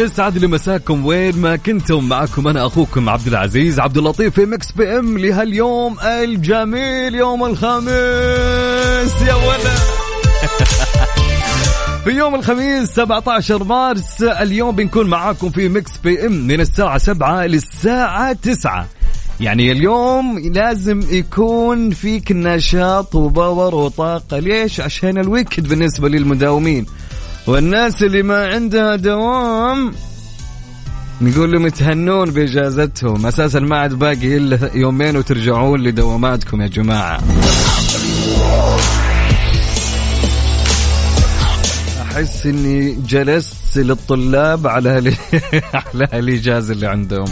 يسعد لي مساكم وين ما كنتم. معكم أنا أخوكم عبد العزيز عبد اللطيف في Mix PM لهاليوم الجميل يوم الخميس. يا ولد. في يوم الخميس 17 مارس اليوم بنكون معاكم في Mix PM من الساعة 7 للساعة 9 يعني اليوم لازم يكون فيك نشاط و power وطاقة. ليش؟ عشان ال weekend بالنسبة للمداومين. والناس اللي ما عندها دوام نقول لهم يتهنون بإجازتهم. أساسا ما عاد باقي إلا يومين وترجعون لدواماتكم يا جماعة. أحس إني جلست للطلاب على على الاجازه اللي عندهم.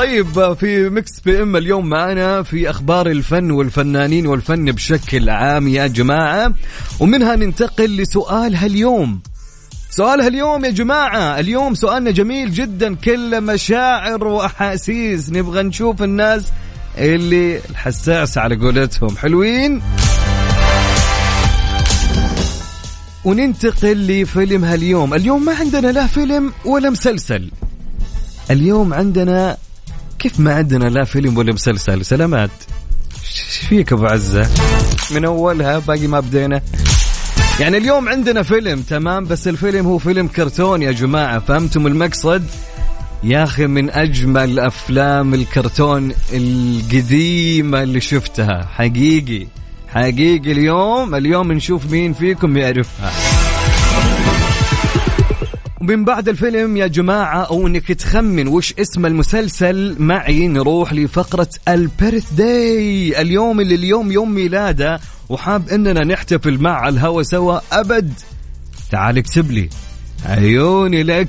طيب في Mix PM اليوم معنا في أخبار الفن والفنانين والفن بشكل عام يا جماعة. ومنها ننتقل لسؤال هاليوم. سؤال هاليوم يا جماعة. اليوم سؤالنا جميل جدا كله مشاعر وأحاسيس. نبغى نشوف الناس اللي الحساسة على قولتهم. حلوين؟ وننتقل لفيلم هاليوم. اليوم ما عندنا لا فيلم ولا مسلسل. اليوم عندنا كيف ما عندنا لا فيلم ولا مسلسل؟ سلامات. إيش فيك أبو عزة؟ من أولها باقي ما بدينا. يعني اليوم عندنا فيلم تمام؟ بس الفيلم هو فيلم كرتون يا جماعة فهمتم المقصد؟ يا أخي من أجمل أفلام الكرتون القديمة اللي شفتها. حقيقي حقيقي اليوم اليوم نشوف مين فيكم يعرفها. ومن بعد الفيلم يا جماعة أو أنك تخمن وش اسم المسلسل معي نروح لفقرة البيرث داي اليوم اللي اليوم يوم ميلاده وحاب أننا نحتفل مع الهوا سوا أبد. تعال اكتب لي. عيوني لك.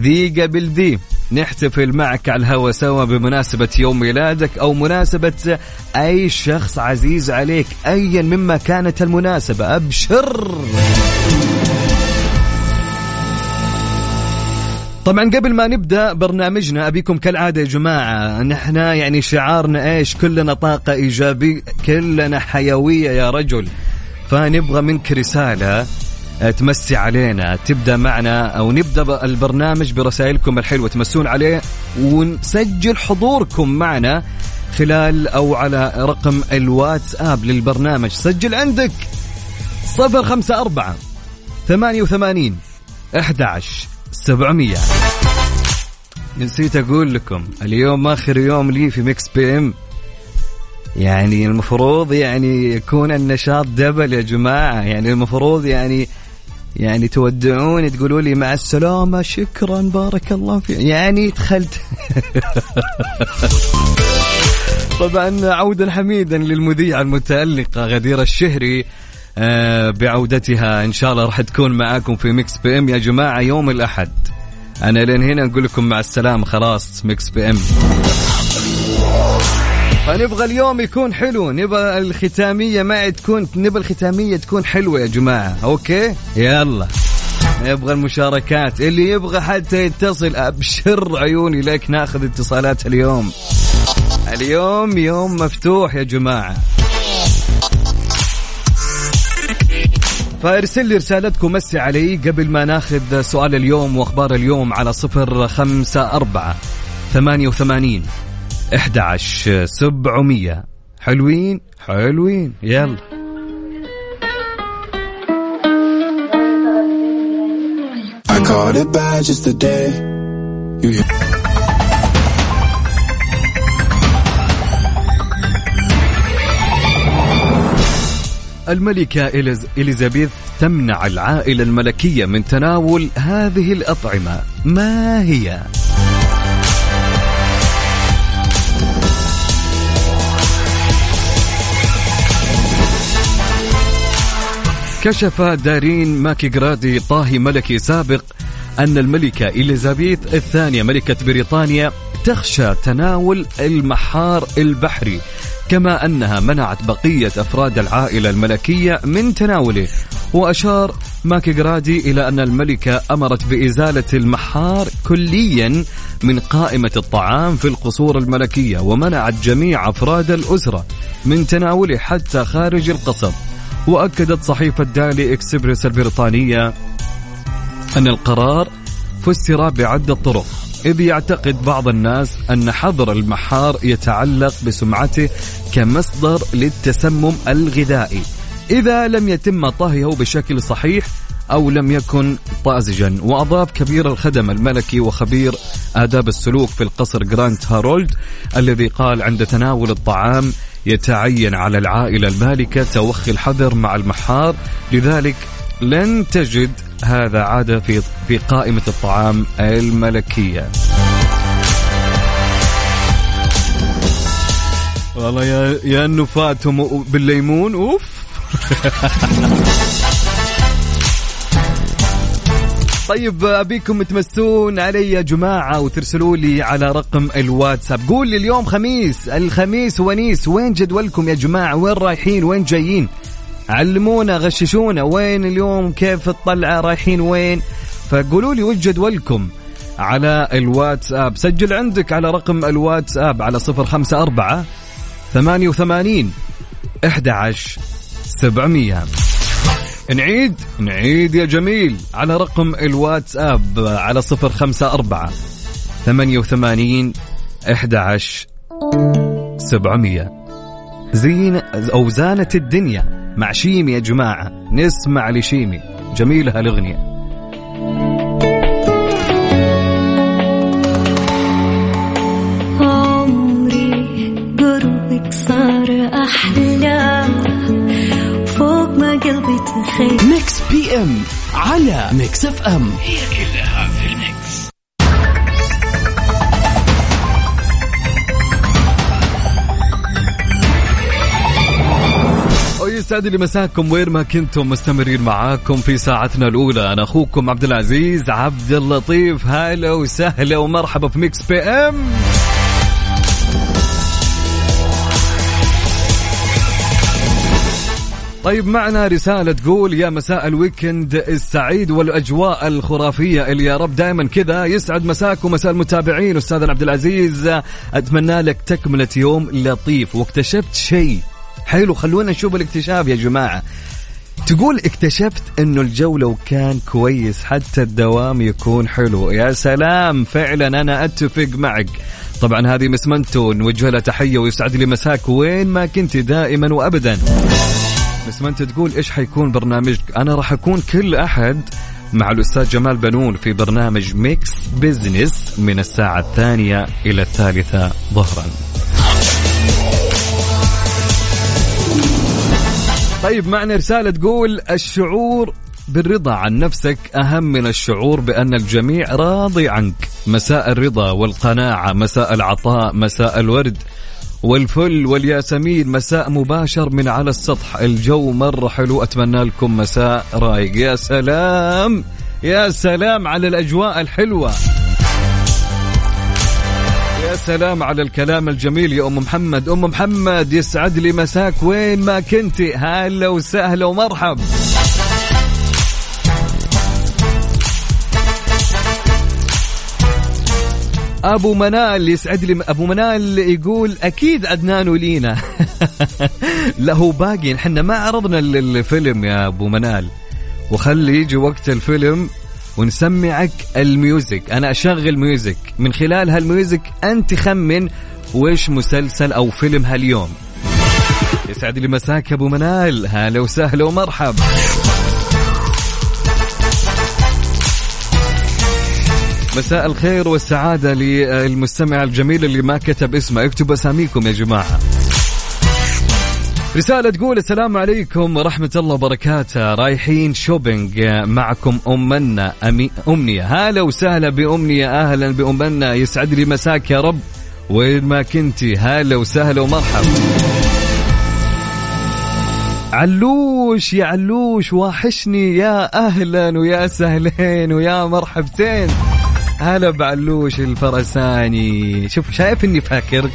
ذي قبل ذي نحتفل معك على الهوا سوا بمناسبة يوم ميلادك أو مناسبة أي شخص عزيز عليك أيا مما كانت المناسبة. أبشر! طبعا قبل ما نبدأ برنامجنا أبيكم كالعادة يا جماعة نحن يعني شعارنا إيش؟ كلنا طاقة إيجابية كلنا حيوية يا رجل. فنبغى منك رسالة آه، تمسي علينا تبدأ معنا أو نبدأ البرنامج برسائلكم الحلوة. تمسون عليه ونسجل حضوركم معنا خلال أو على رقم الواتساب للبرنامج. سجل عندك صفر خمسة أربعة ثمانية وثمانين أحد سبعمية. نسيت أقول لكم اليوم آخر يوم لي في Mix PM. يعني المفروض يعني يكون النشاط double يا جماعة. يعني المفروض يعني يعني تودعوني تقولوا لي مع السلامة شكرا بارك الله فيك. يعني دخلت. طبعا عودا حميدا للمذيعة المتألقة غدير الشهري. بعودتها. إن شاء الله راح تكون معاكم في Mix PM. يا جماعة يوم الأحد. أنا لين هنا نقول لكم مع السلامة. خلاص Mix PM. فنبغى اليوم يكون حلو. نبغى الختامية معي تكون نبغى الختامية تكون حلوة يا جماعة. أوكي؟ يلا. يبغى المشاركات. اللي يبغى حتى يتصل أبشر عيوني لك ناخذ اتصالات اليوم. اليوم يوم مفتوح يا جماعة. فارسل لي رسالتكم مسي علي قبل ما ناخذ سؤال اليوم وأخبار اليوم على صفر خمسة أربعة ثمانية وثمانين أحد سبعمية. حلوين؟ حلوين. يلا. I called it bad just today. You الملكة إليز- إليزابيث تمنع العائلة الملكية من تناول هذه الأطعمة ما هي؟ كشف دارين ماكيغرادي طاهي ملكي سابق أن الملكة إليزابيث الثانية ملكة بريطانيا تخشى تناول المحار البحري كما أنها منعت بقية أفراد العائلة الملكية من تناوله. وأشار ماكيغرادي إلى أن الملكة أمرت بإزالة المحار كليا من قائمة الطعام في القصور الملكية ومنعت جميع أفراد الأسرة من تناوله حتى خارج القصر. وأكدت صحيفة Daily Express البريطانية أن القرار فسر بعدة طرق. إذ يعتقد بعض الناس أن حظر المحار يتعلق بسمعته كمصدر للتسمم الغذائي. إذا لم يتم طهيه بشكل صحيح أو لم يكن طازجا. وأضاف كبير الخدم الملكي وخبير آداب السلوك في القصر جرانت هارولد الذي قال عند تناول الطعام يتعين على العائلة المالكة توخي الحذر مع المحار لذلك لن تجد هذا عادة في في قائمة الطعام الملكية. والله يا يا أنه فاتهم بالليمون أوف. طيب أبيكم تمسون علي يا جماعة وترسلوا لي على رقم الواتساب. قول لي اليوم خميس الخميس ونيس وين جدولكم يا جماعة؟ وين رايحين؟ وين جايين؟ علمونا غششونا وين اليوم كيف الطلعة رايحين وين؟ فقولوا لي وش جدولكم على الواتساب. سجل عندك على رقم الواتساب على صفر خمسة أربعة ثمانية وثمانين إحدى عشر سبعمية. نعيد نعيد يا جميل على رقم الواتساب على صفر خمسة أربعة ثمانية وثمانين إحدى عشر سبعمية. زين أو زانت الدنيا. مع شيمي يا جماعة. نسمع لشيمي. جميلة هالأغنية. عمري قربك صار أحلى. فوق ما قلبي تخيل Mix PM على Mix FM هي كلها في ويسعد لي مساكم وين ما كنتم مستمرين معاكم في ساعتنا الأولى. أنا أخوكم عبد العزيز عبد اللطيف. هلا وسهلا ومرحبا في Mix PM. طيب معنا رسالة تقول يا مساء ال weekend السعيد والأجواء الخرافية اللي يا رب دائما كذا. يسعد مساك ومساء المتابعين. أستاذ عبد العزيز أتمنى لك تكملة يوم لطيف. واكتشفت شيء حلو خلونا نشوف الاكتشاف يا جماعة. تقول اكتشفت إنه الجو لو كان كويس حتى الدوام يكون حلو. يا سلام فعلا أنا أتفق معك. طبعا هذه مسمنتو نوجه لها تحية ويسعد لي مساك وين ما كنت دائما وابدا. انت تقول إيش حيكون برنامجك أنا راح أكون كل أحد مع الأستاذ جمال بنون في برنامج Mix Business من الساعة الثانية إلى الثالثة ظهرا. طيب معنا رسالة تقول الشعور بالرضا عن نفسك أهم من الشعور بأن الجميع راضي عنك. مساء الرضا والقناعة مساء العطاء مساء الورد والفل والياسمين مساء مباشر من على السطح. الجو مرة حلو أتمنى لكم مساء رايق. يا سلام يا سلام على الأجواء الحلوة. يا سلام على الكلام الجميل يا أم محمد. أم محمد يسعد لي مساك. وين ما كنتي هلا وسهلا ومرحب. أبو منال يسعد لي أبو منال يقول أكيد عدنان ولينا. لا هو باقي إحنا ما عرضنا ال- الفيلم يا أبو منال. وخلي يجي وقت الفيلم. ونسمعك ال music. أنا أشغل music. من خلال هال music أنت خمن وش مسلسل أو فيلم هاليوم. يسعد لي مساك أبو منال. هلا وسهلا ومرحب مساء الخير والسعادة للمستمع الجميل اللي ما كتب اسمه. اكتبوا أساميكم يا جماعة. رسالة تقول السلام عليكم ورحمة الله وبركاته. رايحين شوبينج معكم أمنا أمي أمنية. هلا وسهلا بأمنية أهلا بأمنا. يسعد لي مساك يا رب. وين ما كنتي هلا وسهلا ومرحبا. علوش يا علوش واحشني يا أهلا ويا سهلين ويا مرحبتين. هلا بعلوش الفرساني. شوف شايف إني فاكرك؟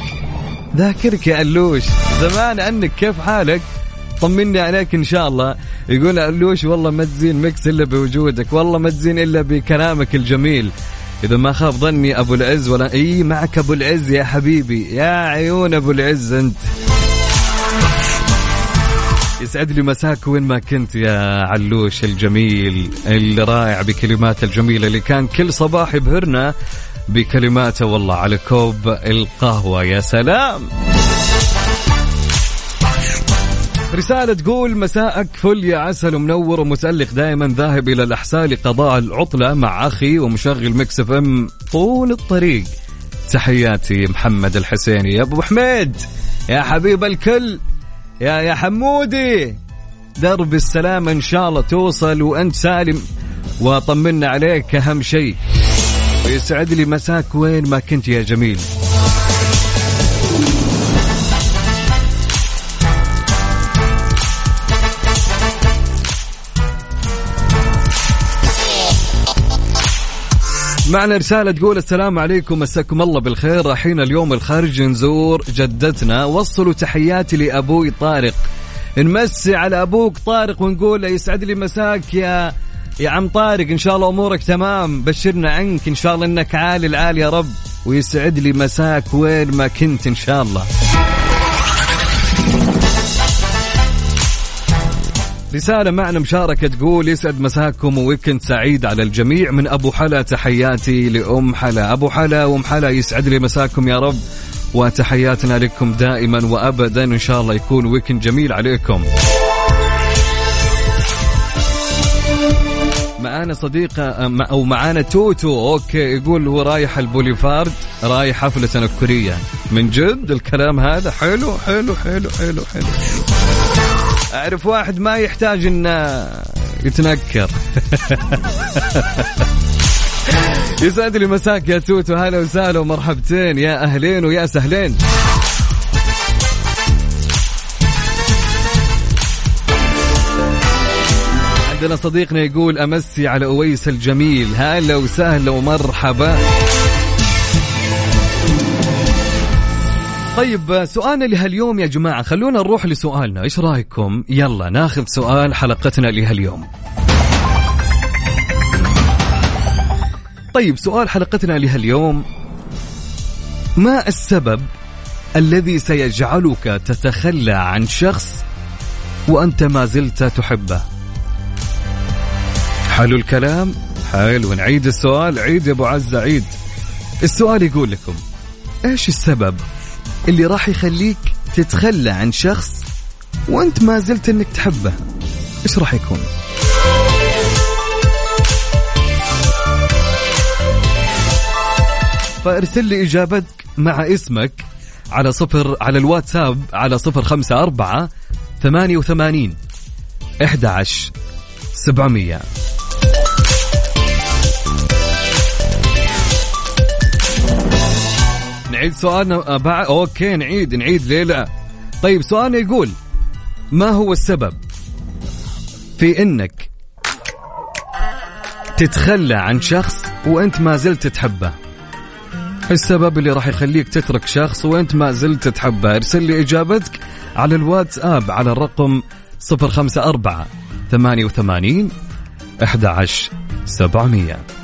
ذاكرك يا علوش زمان عنك كيف حالك؟ طمني عليك إن شاء الله. يقول علوش والله ما تزين مكس إلا بوجودك والله ما تزين إلا بكلامك الجميل. إذا ما خاب ظني أبو العز ولا إي معك أبو العز يا حبيبي. يا عيون أبو العز أنت. يسعد لي مساك وين ما كنت يا علوش الجميل الرائع بكلماته الجميلة اللي كان كل صباح يبهرنا. بكلماته والله على كوب القهوة يا سلام. رسالة تقول مساءك فل يا عسل ومنور ومتألق دائما ذاهب إلى الأحساء لقضاء العطلة مع أخي ومشغل Mix FM طول الطريق. تحياتي محمد الحسيني. يا أبو حميد يا حبيب الكل يا يا حمودي. درب السلامة إن شاء الله توصل وأنت سالم وطمنا عليك أهم شيء. ويسعد لي مساك. وين ما كنت يا جميل. معنا رسالة تقول السلام عليكم مساكم الله بالخير. رايحين اليوم الخارج نزور جدتنا. وصلوا تحياتي لأبوي طارق. نمسي على أبوك طارق ونقول يسعد لي مساك يا يا عم طارق إن شاء الله أمورك تمام. بشرنا عنك إن شاء الله إنك عالي العال يا رب. ويسعد لي مساك وين ما كنت إن شاء الله. رسالة معنا مشاركة تقول يسعد مساكم وويكند سعيد على الجميع. من أبو حلا تحياتي لأم حلا. أبو حلا وأم حلا يسعد لي مساكم يا رب. وتحياتنا لكم دائما وأبدا إن شاء الله يكون weekend جميل عليكم. معانا صديقة أو معانا توتو okay يقول هو رايح البوليفارد رايح حفلة تنكرية. من جد الكلام هذا؟ حلو حلو حلو حلو حلو. أعرف واحد ما يحتاج إنه يتنكر. يسعد لي مساك يا توتو. هلا وسهلا ومرحبتين. يا أهلين ويا سهلين. عندنا صديقنا يقول أمسي على أويس الجميل. هلا وسهلا ومرحبا. طيب سؤالنا لهاليوم يا جماعة خلونا نروح لسؤالنا. إيش رأيكم؟ يلا ناخذ سؤال حلقتنا لهاليوم. طيب سؤال حلقتنا لهاليوم. ما السبب الذي سيجعلك تتخلى عن شخص وأنت ما زلت تحبه؟ حلو الكلام. حلو نعيد السؤال. عيد يا أبو عزة عيد. السؤال يقول لكم إيش السبب اللي راح يخليك تتخلى عن شخص وأنت ما زلت إنك تحبه؟ إيش راح يكون؟ فارسل لي إجابتك مع اسمك على صفر على الواتساب على صفر خمسة أربعة ثمانية وثمانين إحدى عشر سبعمية. نعيد سؤالنا. بعد أوكي نعيد نعيد ليه لا طيب سؤالنا يقول ما هو السبب في إنك تتخلى عن شخص وأنت ما زلت تحبه؟ السبب اللي راح يخليك تترك شخص وأنت ما زلت تحبه. ارسل لي إجابتك على الواتساب على الرقم 054 88 11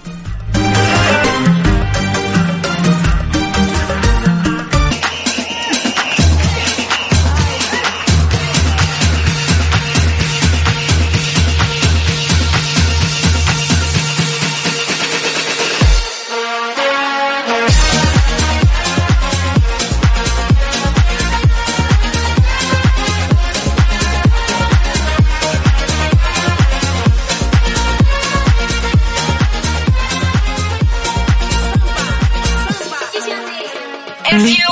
If you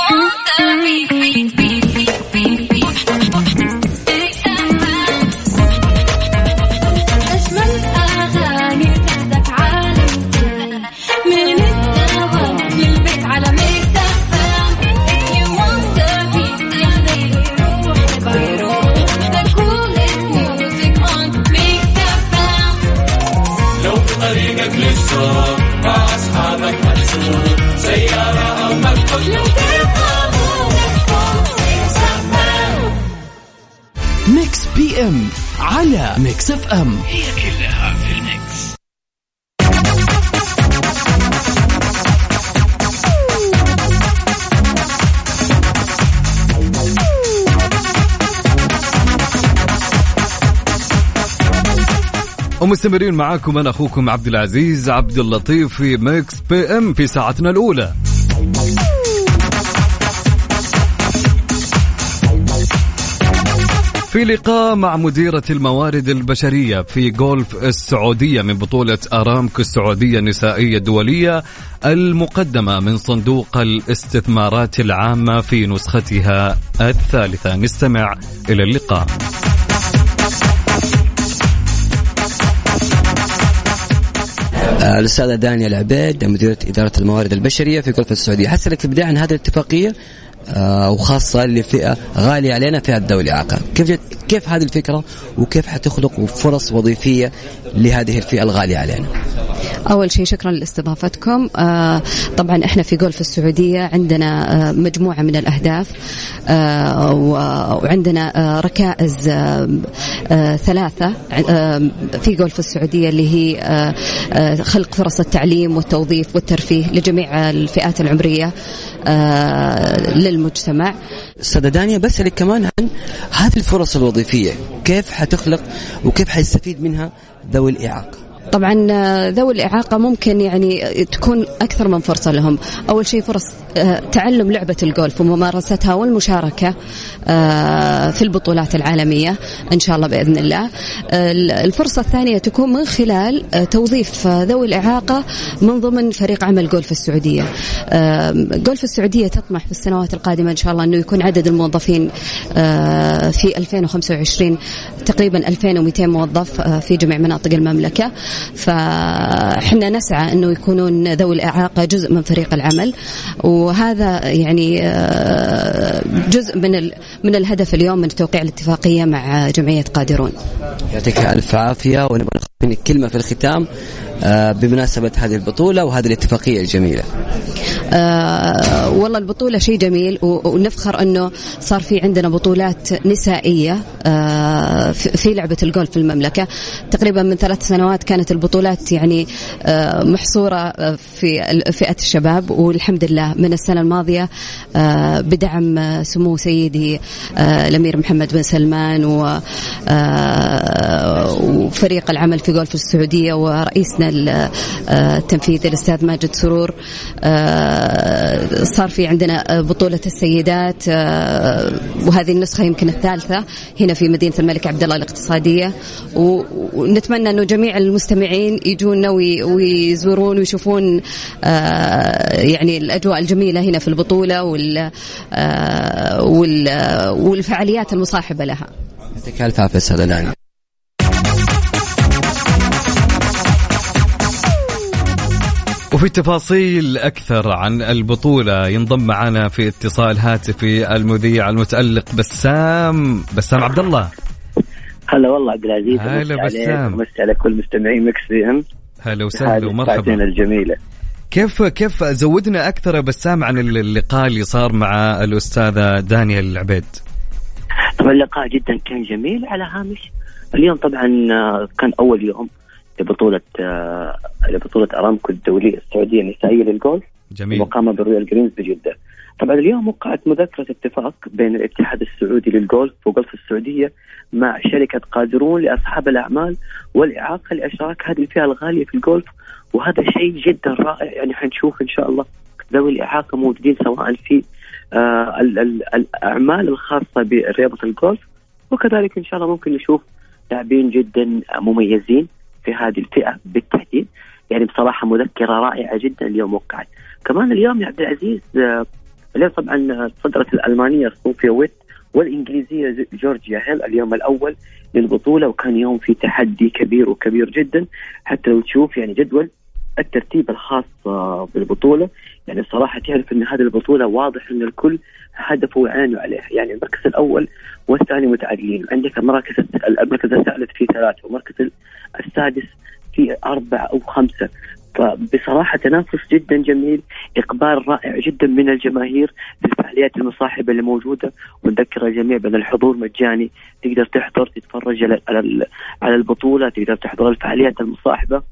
أم. هي كلها في ال mix ومستمرين معاكم أنا أخوكم عبد العزيز عبد اللطيف في Mix PM في ساعتنا الأولى. في لقاء مع مديرة الموارد البشرية في جولف السعودية من بطولة أرامكو السعودية النسائية الدولية المقدمة من صندوق الاستثمارات العامة في نسختها الثالثة. نستمع إلى اللقاء. الأستاذة دانيا العبيد مديرة إدارة الموارد البشرية في حسنك في البداية عن هذه الاتفاقية. آه، وخاصة لفئة غالية علينا فئة ذوي الإعاقة كيف جت كيف هذه الفكرة؟ وكيف حتخلق فرص وظيفية لهذه الفئة الغالية علينا؟ أول شيء شكرا لاستضافتكم. آه طبعا إحنا في جولف السعودية عندنا آه مجموعة من الأهداف آه وعندنا ركائز ثلاثة في جولف السعودية اللي هي خلق فرص التعليم والتوظيف والترفيه لجميع الفئات العمرية للمجتمع. أستاذة دانيا بسألك كمان عن هذه الفرص الوظيفية. كيف حتخلق وكيف حيستفيد منها ذوي الإعاقة؟ طبعا آه، ذوي الإعاقة ممكن يعني تكون أكثر من فرصة لهم. أول شيء فرص آه، تعلم لعبة الجولف وممارستها والمشاركة آه، في البطولات العالمية إن شاء الله بإذن الله. آه، الفرصة الثانية تكون من خلال آه، توظيف آه، ذوي الإعاقة من ضمن فريق عمل جولف السعودية. آه، جولف السعودية تطمح في السنوات القادمة إن شاء الله أنه يكون عدد الموظفين آه، في 2025 تقريبا 2200 موظف آه، في جميع مناطق المملكة. فاحنا نسعى إنه يكونون ذوي الإعاقة جزء من فريق العمل. وهذا يعني آه، جزء من ال- من الهدف اليوم من توقيع الاتفاقية مع جمعية قادرون. يعطيك ألف عافية ونبغى منك كلمة في الختام آه، بمناسبة هذه البطولة وهذه الاتفاقية الجميلة آه والله البطولة شيء جميل ونفخر أنه صار في عندنا بطولات نسائية آه في لعبة الجولف في المملكة تقريبا من ثلاث سنوات كانت البطولات يعني آه محصورة آه، في فئة الشباب والحمد لله من السنة الماضية آه بدعم آه، سمو سيدي آه الأمير محمد بن سلمان آه، وفريق العمل في جولف السعودية ورئيسنا آه، التنفيذي الأستاذ ماجد سرور. صار في عندنا بطولة السيدات وهذه النسخة يمكن الثالثة هنا في مدينة الملك عبد الله الاقتصادية. و- ونتمنى أنه جميع المستمعين يجونا وي- ويزورون ويشوفون يعني الأجواء الجميلة هنا في آه، وال- والفعاليات المصاحبة لها. يعطيك ألف عافية أستاذة دانيا وفي تفاصيل أكثر عن البطولة ينضم معنا في اتصال هاتفي المذيع المتألق بسام بسام عبد الله. هلا والله عبد العزيز هلا بسام. ومسي على كل مستمعين Mix FM هلا وسهلا ومرحبا. الجميلة. كيف كيف زودنا أكثر يا بسام عن اللقاء اللي صار مع الأستاذة دانيا العبيد طبعا اللقاء جدا كان جميل على هامش. اليوم طبعا آه، كان أول يوم لبطولة آه، لبطولة أرامكو الدولية السعودية النسائية للجولف. جميل. المقامه بال Royal Greens بجده. طبعا اليوم وقعت مذكرة اتفاق بين الاتحاد السعودي للجولف وجولف السعودية مع شركة قادرون لأصحاب الأعمال والإعاقة لأشراك هذه الفئة الغالية في الجولف وهذا شيء جدا رائع. يعني حنشوف إن شاء الله ذوي الإعاقة موجودين سواء في آه ال- ال- الأعمال الخاصة برياضة الجولف وكذلك إن شاء الله ممكن نشوف لاعبين جدا مميزين في هذه الفئة بالتحديد يعني بصراحة مذكرة رائعة جدا اليوم وقعت. كمان اليوم يا عبد العزيز آه، اليوم طبعا صدرت الألمانية صوفيا ويت والإنجليزية جورجيا هيل اليوم الأول للبطولة وكان يوم في تحدي كبير وكبير جدا. حتى لو تشوف يعني جدول الترتيب الخاص بالبطولة. يعني صراحة تعرف إن هذه البطولة واضح إن الكل هدفه وعينه عليه يعني المركز الأول والثاني متعادلين. عندك المراكز المركز الثالث في ثلاثة والمركز السادس في أربعة أو خمسة. فبصراحة تنافس جدا جميل إقبال رائع جدا من الجماهير بالفعاليات المصاحبة اللي موجودة. ونذكر الجميع بأن الحضور مجاني. تقدر تحضر تتفرج على على البطولة تقدر تحضر الفعاليات المصاحبة.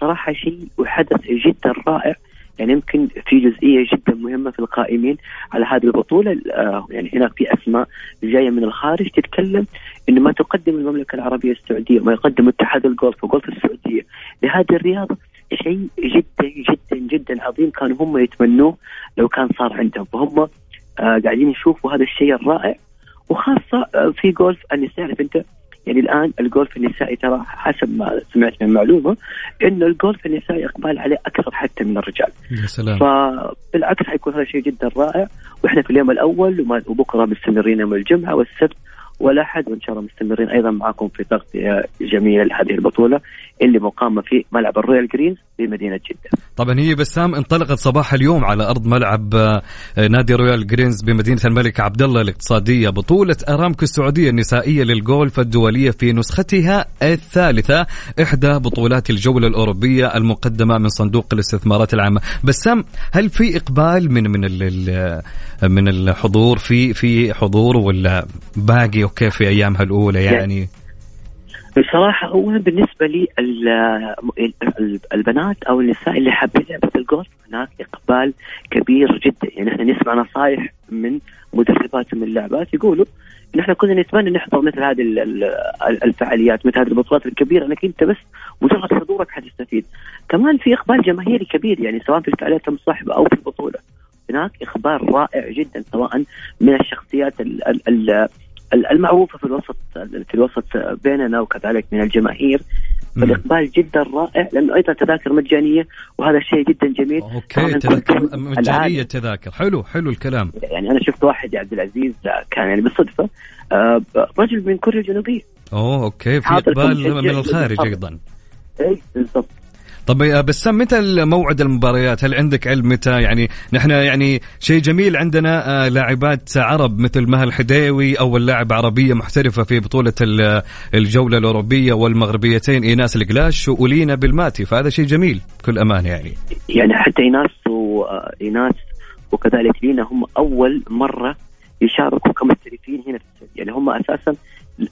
صراحة شيء وحدث جدا رائع. يعني يمكن في جزئية جدا مهمة في القائمين على هذه البطولة. آه يعني هناك في أسماء جاية من الخارج تتكلم انه ما تقدم المملكة العربية السعودية وما يقدم اتحاد الجولف وجولف السعودية لهذه الرياضة شيء جدا جدا جدا عظيم كانوا هم يتمنوه لو كان صار عندهم. فهم آه قاعدين يشوفوا هذا الشيء الرائع. وخاصة آه في جولف النساء تعرف أنت يعني الآن الجولف النسائي ترى حسب ما سمعت من معلومة إنه الجولف النسائي إقبال عليه أكثر حتى من الرجال. يا سلام. فبالعكس حيكون هذا شيء جدا رائع وإحنا في اليوم الأول وبكرة مستمرين يوم الجمعة والسبت والاحد وإن شاء الله مستمرين أيضا معكم في تغطيه جميله لهذه البطولة اللي مقامه في ملعب ال Royal Greens في مدينة جدة. طبعا هي بسام انطلقت صباح اليوم على أرض ملعب نادي Royal Greens بمدينة الملك عبد الله الاقتصادية بطولة أرامكو السعودية النسائية للجولف الدولية في نسختها الثالثة إحدى بطولات الجولة الأوروبية المقدمة من صندوق الاستثمارات العامة. بسام هل في إقبال من من من الحضور في في حضور ولا باقي okay في أيامها الأولى يعني بصراحة هو بالنسبة لي البنات أو النساء اللي حابين لعبة الجولف هناك إقبال كبير جدا يعني إحنا نسمع نصائح من مدربات من اللاعبات يقولوا ان إحنا كنا نتمنى نحضر مثل هذه الفعاليات مثل هذه البطولات الكبيرة انك أنت بس مجرد حضورك حتستفيد. كمان في إقبال جماهيري كبير يعني سواء في الفعاليات المصاحبة أو في البطولة. هناك أخبار رائع جدا سواء من الشخصيات ال ال المعروفة في الوسط في الوسط بيننا وكذلك من الجماهير فالإقبال جدا رائع لأنه أيضا تذاكر مجانية وهذا شيء جدا جميل. okay تذاكر مجانية تذاكر. حلو حلو الكلام. يعني أنا شفت واحد يا عبد العزيز كان يعني بالصدفة رجل من كوريا الجنوبية. أوه okay في إقبال من الخارج أيضا. اي بالضبط. طب بسام متى موعد المباريات؟ هل عندك علم متى؟ يعني نحن يعني شيء جميل عندنا لاعبات عرب مثل مها الحديوي أول لاعبة عربية محترفة في بطولة الجولة الأوروبية والمغربيتين إيناس القلاش ولينا بالماتي فهذا شيء جميل بكل امانه يعني. يعني حتى إيناس وايناس وكذلك لينا هم أول مرة يشاركوا كمحترفين هنا في السعودية يعني هم أساسا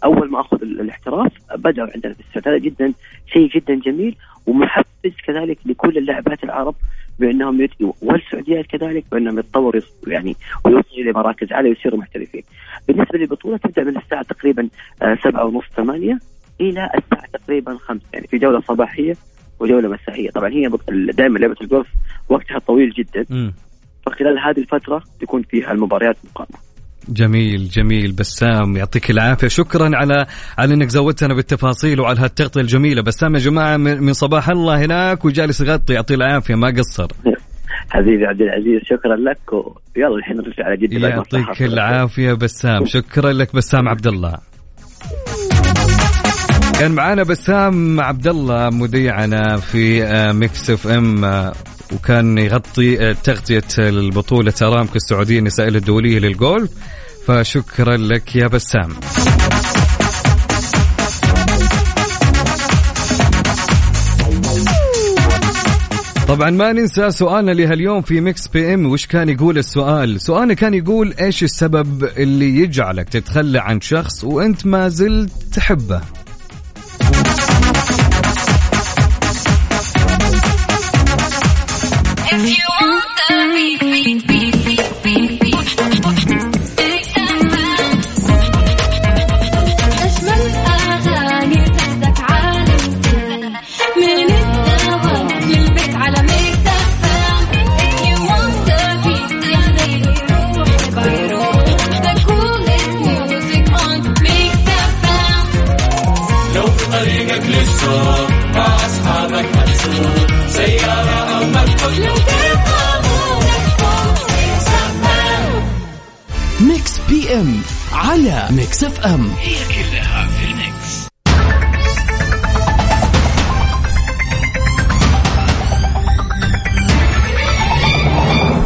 أول ما أخذ الاحتراف بدأوا عندنا في السعودية هذا جدا شيء جدا جميل ومحفز كذلك لكل اللاعبات العرب بأنهم يت... والسعوديات كذلك بأنهم يتطوروا يعني ويوصلوا إلى مراكز عاليه ويصيروا محترفين. بالنسبة للبطولة تبدأ من الساعة تقريبا سبعة ونص ثمانية إلى الساعة تقريبا خمسة يعني في جولة صباحية وجولة مسائية، طبعا هي دائما لعبة الجولف وقتها طويل جدا م. فخلال هذه الفترة تكون فيها المباريات مقامة. جميل جميل بسام يعطيك العافية. شكرا على على إنك زودتنا بالتفاصيل وعلى هالتغطية الجميلة. بسام يا جماعة من صباح الله هناك وجالس يغطي. يعطيه العافية ما قصر. حبيبي عبد العزيز شكرا لك ويلا الحين نرجع على جده يعطيك العافية بسام. شكرا لك بسام عبد الله. كان معانا بسام عبد الله مذيعنا في Mix FM. وكان يغطي تغطية البطولة أرامكو السعودية النسائية الدولية للجولف. فشكرا لك يا بسام. طبعا ما ننسى سؤالنا لهاليوم في Mix PM. وش كان يقول السؤال؟ سؤالنا كان يقول إيش السبب اللي يجعلك تتخلى عن شخص وأنت ما زلت تحبه؟ M على Mix FM. هي كلها في ال mix.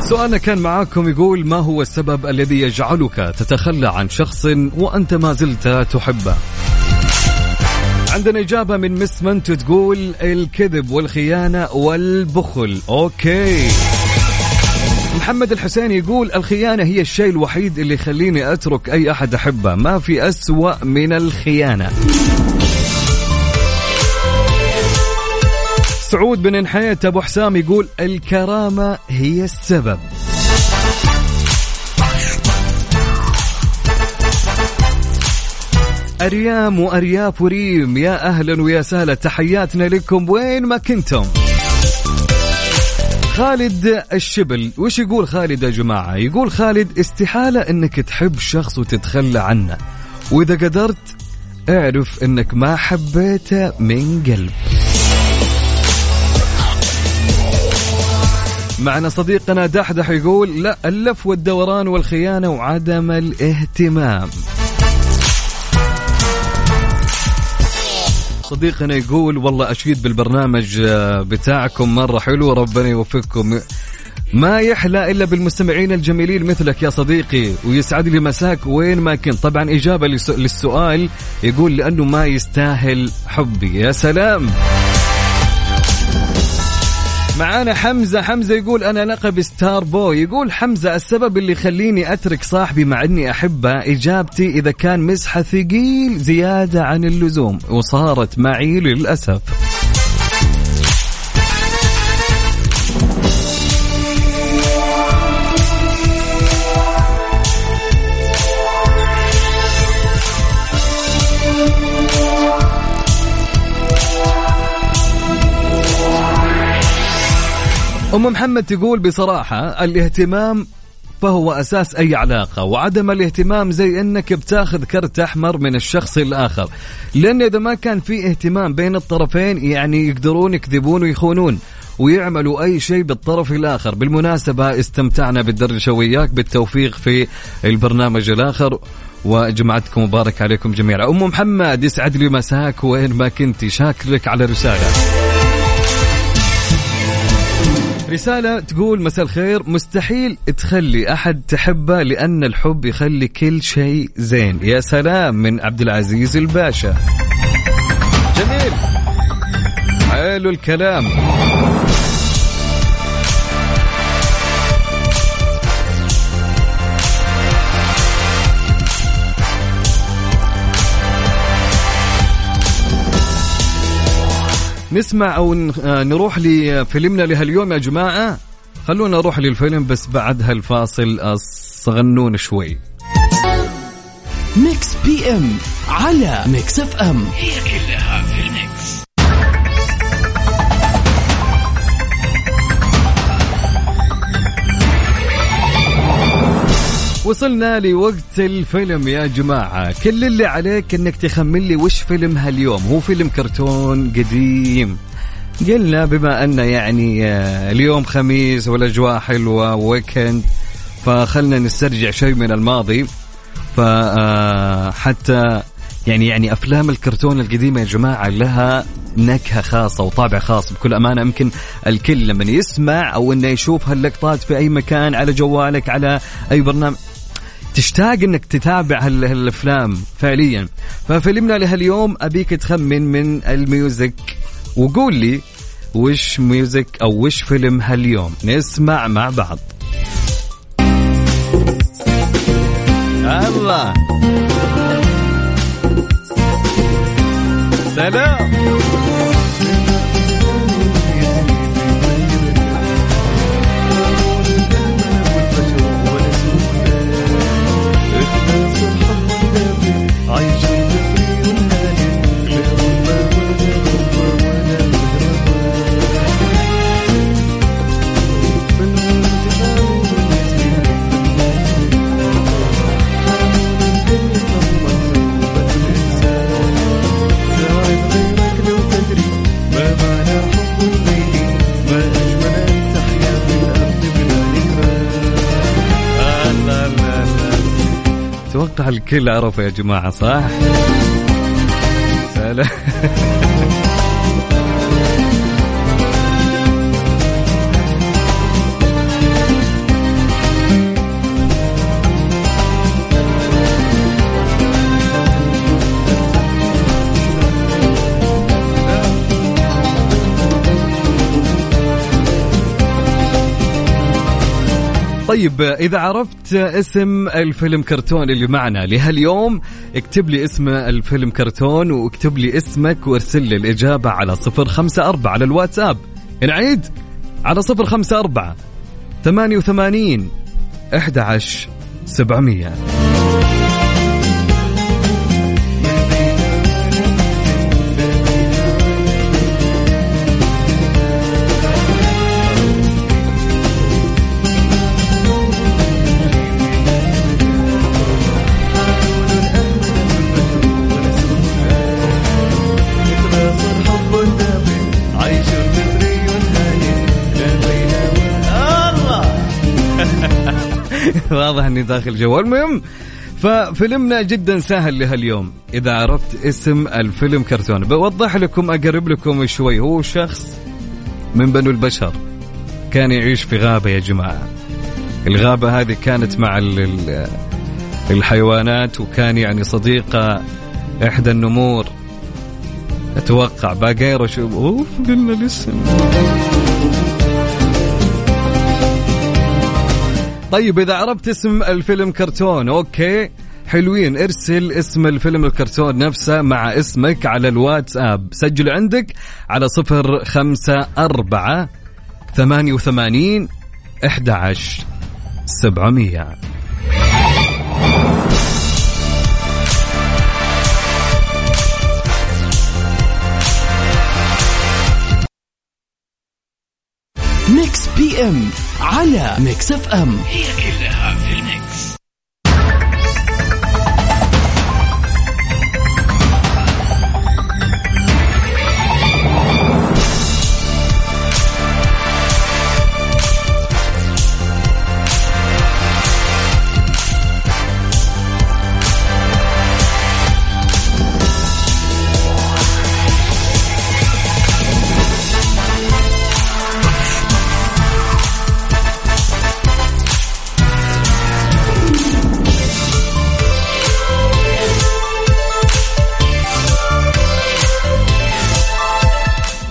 سؤالنا كان معاكم يقول ما هو السبب الذي يجعلك تتخلى عن شخص وأنت ما زلت تحبه? عندنا إجابة من Miss منتو تقول الكذب والخيانة والبخل. okay. محمد الحسين يقول الخيانة هي الشيء الوحيد اللي يخليني أترك أي أحد أحبه. ما في أسوأ من الخيانة. سعود بن نحيت أبو حسام يقول الكرامة هي السبب. أريام وأرياف وريم يا أهلا ويا سهلا تحياتنا لكم وين ما كنتم. خالد الشبل. وش يقول خالد يا جماعة؟ يقول خالد استحالة إنك تحب شخص وتتخلى عنه. وإذا قدرت اعرف إنك ما حبيته من قلب. معنا صديقنا دحدح يقول لا اللف والدوران والخيانة وعدم الاهتمام. صديقنا يقول والله أشيد بالبرنامج آه، بتاعكم مرة حلو ربنا يوفقكم. ما يحلى إلا بالمستمعين الجميلين مثلك يا صديقي ويسعد لي مساك وين ما كنت. طبعا إجابة للسؤال يقول لأنه ما يستاهل حبي. يا سلام! معانا حمزة. حمزة يقول أنا لقب ستار بوي. يقول حمزة السبب اللي يخليني أترك صاحبي مع أني أحبه إجابتي إذا كان مسحة ثقيل زيادة عن اللزوم وصارت معي للأسف. أم محمد تقول بصراحة الاهتمام فهو أساس أي علاقة وعدم الاهتمام زي أنك بتاخذ كرت أحمر من الشخص الآخر. لأن إذا ما كان في اهتمام بين الطرفين يعني يقدرون يكذبون ويخونون ويعملوا أي شيء بالطرف الآخر. بالمناسبة استمتعنا بالدردشة وياك بالتوفيق في البرنامج الآخر وجمعتكم مبارك عليكم جميعا. أم محمد يسعد لي مساك وين ما كنتي شاكرك على رسالة. رسالة تقول مساء الخير. مستحيل تخلي أحد تحبه لأن الحب يخلي كل شيء زين. يا سلام من عبد العزيز الباشا. جميل. حلو الكلام. نسمع أو آه، نروح لفيلمنا لهاليوم يا جماعة. خلونا نروح للفيلم بس بعد هالفاصل الصغنون شوي. Mix PM على Mix FM. هي كلها وصلنا لوقت الفيلم يا جماعة. كل اللي عليك إنك تخمن لي وش فيلم هاليوم. هو فيلم كرتون قديم. قلنا بما أن يعني آه، اليوم خميس والأجواء حلوة ويكند فخلنا نسترجع شيء من الماضي. فحتى آه، يعني يعني أفلام الكرتون القديمة يا جماعة لها نكهة خاصة وطابع خاص. بكل أمانة يمكن الكل لما يسمع أو إنه يشوف هاللقطات في أي مكان على جوالك على أي برنامج. تشتاق إنك تتابع هالأفلام فعليا. ففيلمنا لهاليوم أبيك تخمن من ال music وقول لي وش music أو وش فيلم هاليوم. نسمع مع بعض. الله سلام. أتوقع الكل عرفه يا جماعة صح؟ سلام طيب إذا عرفت اسم الفيلم كرتون اللي معنا لهاليوم اكتب لي اسم الفيلم كرتون واكتب لي اسمك وارسل لي الإجابة على صفر خمسة أربعة على الواتساب. نعيد؟ على صفر خمسة أربعة ثمانية وثمانين أحد عشر سبعمية. واضح إني داخل جو. المهم ففيلمنا جدا سهل لهاليوم. إذا عرفت اسم الفيلم كرتون بوضح لكم أقرب لكم شوي. هو شخص من بنو البشر. كان يعيش في غابة يا جماعة. الغابة هذه كانت مع الحيوانات وكان يعني صديقة إحدى النمور. أتوقع باقيرو شو أوف قلنا الاسم. طيب إذا عرفت اسم الفيلم كرتون أوكي. حلوين ارسل اسم الفيلم الكرتون نفسه مع اسمك على الواتساب. سجل عندك على صفر خمسة أربعة ثمانية وثمانين أحد عشر سبعمية بي إم على ميكس إف إم. هي كلها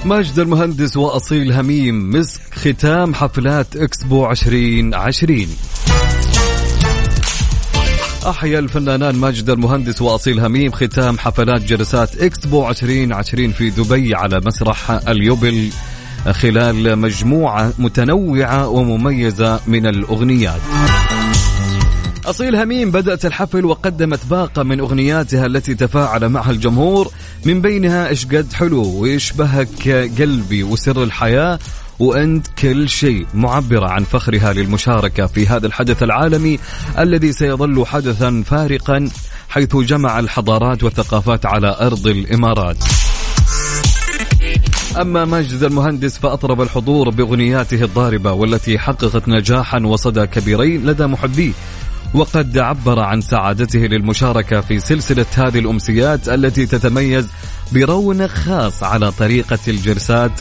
ماجد المهندس وأصيل هميم مسك ختام حفلات إكسبو 2020 أحيا الفنانان ماجد المهندس وأصيل هميم ختام حفلات جلسات إكسبو 2020 في دبي على مسرح اليوبل خلال مجموعة متنوعة ومميزة من الأغنيات. أصيل هميم بدأت الحفل وقدمت باقة من أغنياتها التي تفاعل معها الجمهور من بينها إيش قد حلو ويشبهك قلبي وسر الحياة وأنت كل شيء معبرة عن فخرها للمشاركة في هذا الحدث العالمي الذي سيظل حدثا فارقا حيث جمع الحضارات والثقافات على أرض الإمارات. أما ماجد المهندس فأطرب الحضور بأغنياته الضاربة والتي حققت نجاحا وصدى كبيرين لدى محبيه وقد عبر عن سعادته للمشاركة في سلسلة هذه الأمسيات التي تتميز برونق خاص على طريقة الجلسات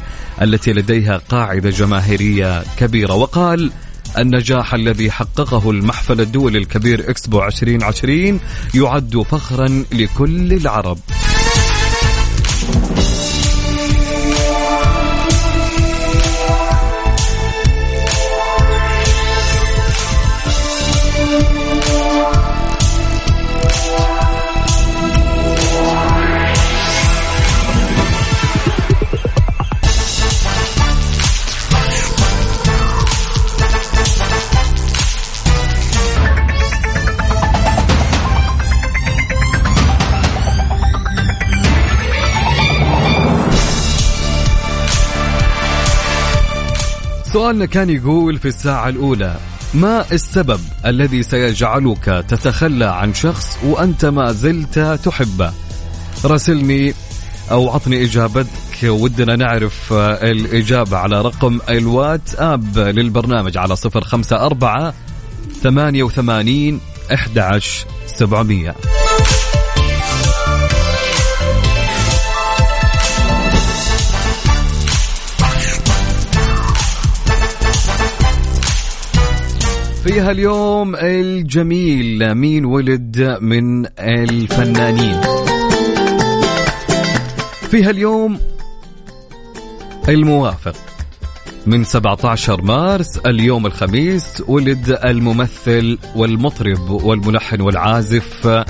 التي لديها قاعدة جماهيرية كبيرة. وقال النجاح الذي حققه المحفل الدولي الكبير إكسبو 2020 يعد فخرا لكل العرب. سؤالنا كان يقول في الساعة الأولى ما السبب الذي سيجعلك تتخلى عن شخص وأنت ما زلت تحبه؟ راسلني أو عطني إجابتك ودنا نعرف الإجابة على رقم الواتساب للبرنامج على صفر خمسة أربعة ثمانية وثمانين أحد عشر سبعمية. فيها اليوم الجميل مين ولد من الفنانين. فيها اليوم الموافق. من 17 مارس اليوم الخميس ولد الممثل والمطرب والملحن والعازف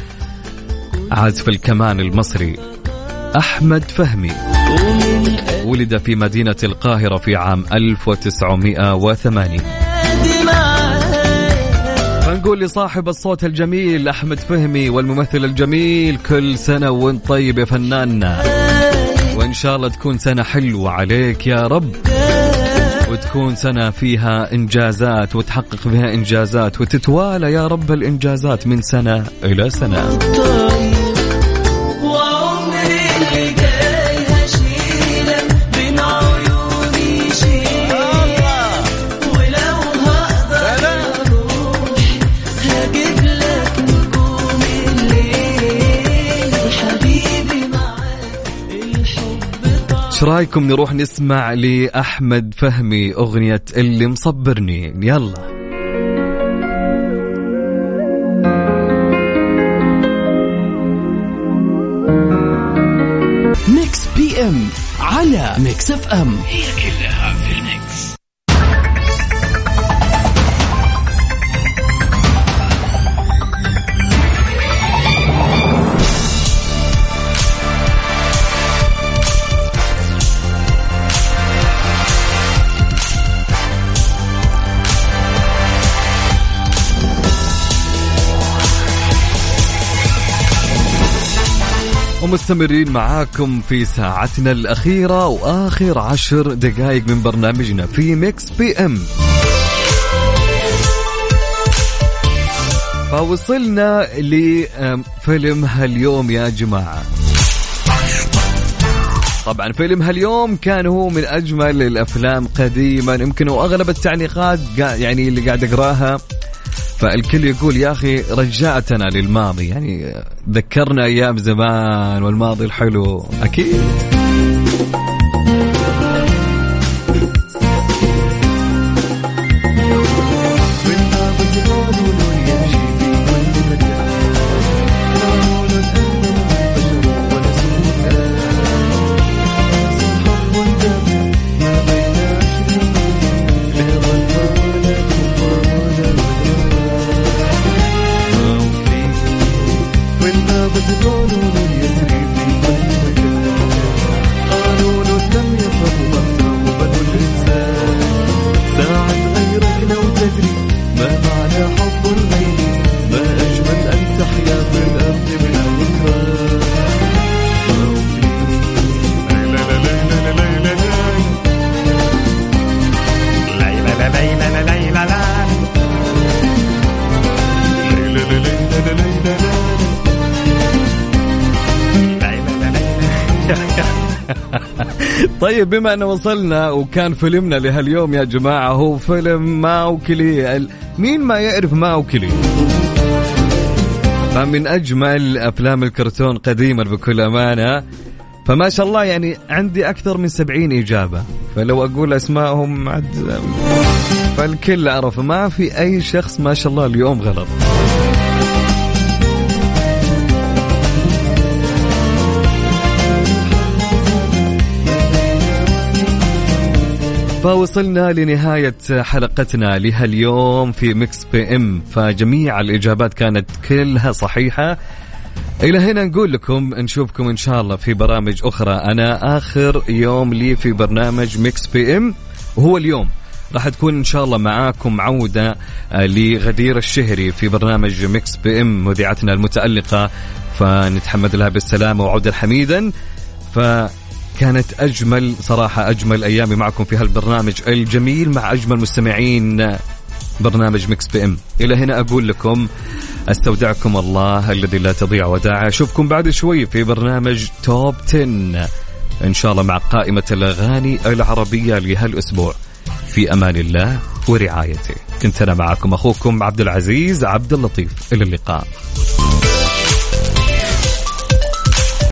عازف الكمان المصري أحمد فهمي. ولد في مدينة القاهرة في عام 1980 فنقول لصاحب الصوت الجميل أحمد فهمي والممثل الجميل كل سنة وانت طيب يا فناننا وإن شاء الله تكون سنة حلوة عليك يا رب. وتكون سنة فيها إنجازات وتحقق فيها إنجازات وتتوالى يا رب الإنجازات من سنة إلى سنة. إيش رأيكم نروح نسمع لأحمد فهمي أغنية اللي مصبرني؟ يلا. Mix PM على Mix FM. هي كلها ومستمرين معاكم في ساعتنا الأخيرة وآخر عشر دقائق من برنامجنا في Mix PM فوصلنا لفيلم هاليوم يا جماعة. طبعا فيلم هاليوم كان هو من أجمل الأفلام قديما يمكن وأغلب التعليقات قا- يعني اللي قاعد أقراها فالكل يقول يا أخي رجعتنا للماضي. يعني ذكرنا أيام زمان والماضي الحلو. أكيد. طيب بما أن وصلنا وكان فيلمنا لهاليوم يا جماعة هو فيلم ماوكلي. مين ما يعرف ماوكلي؟ فمن أجمل أفلام الكرتون قديما بكل أمانة. فما شاء الله يعني عندي أكثر من سبعين إجابة. فلو أقول أسمائهم عد فالكل عرف ما في أي شخص ما شاء الله اليوم غلط. فوصلنا لنهاية حلقتنا لهاليوم في Mix PM فجميع الإجابات كانت كلها صحيحة. إلى هنا نقول لكم نشوفكم إن شاء الله في برامج أخرى. أنا آخر يوم لي في برنامج Mix PM وهو اليوم. راح تكون إن شاء الله معاكم عودة آه، لغدير الشهري في برنامج Mix PM مذيعتنا المتألقة فنتحمد لها بالسلامة وعودا حميدا. فكانت أجمل صراحة أجمل أيامي معكم في هالبرنامج الجميل مع أجمل مستمعين برنامج Mix PM. إلى هنا أقول لكم أستودعكم الله الذي لا تضيع ودائعه أشوفكم بعد شوي في برنامج Top 10 إن شاء الله مع قائمة الأغاني العربية لهالأسبوع. في أمان الله ورعايته. كنت أنا معكم أخوكم عبد العزيز عبد اللطيف. إلى اللقاء.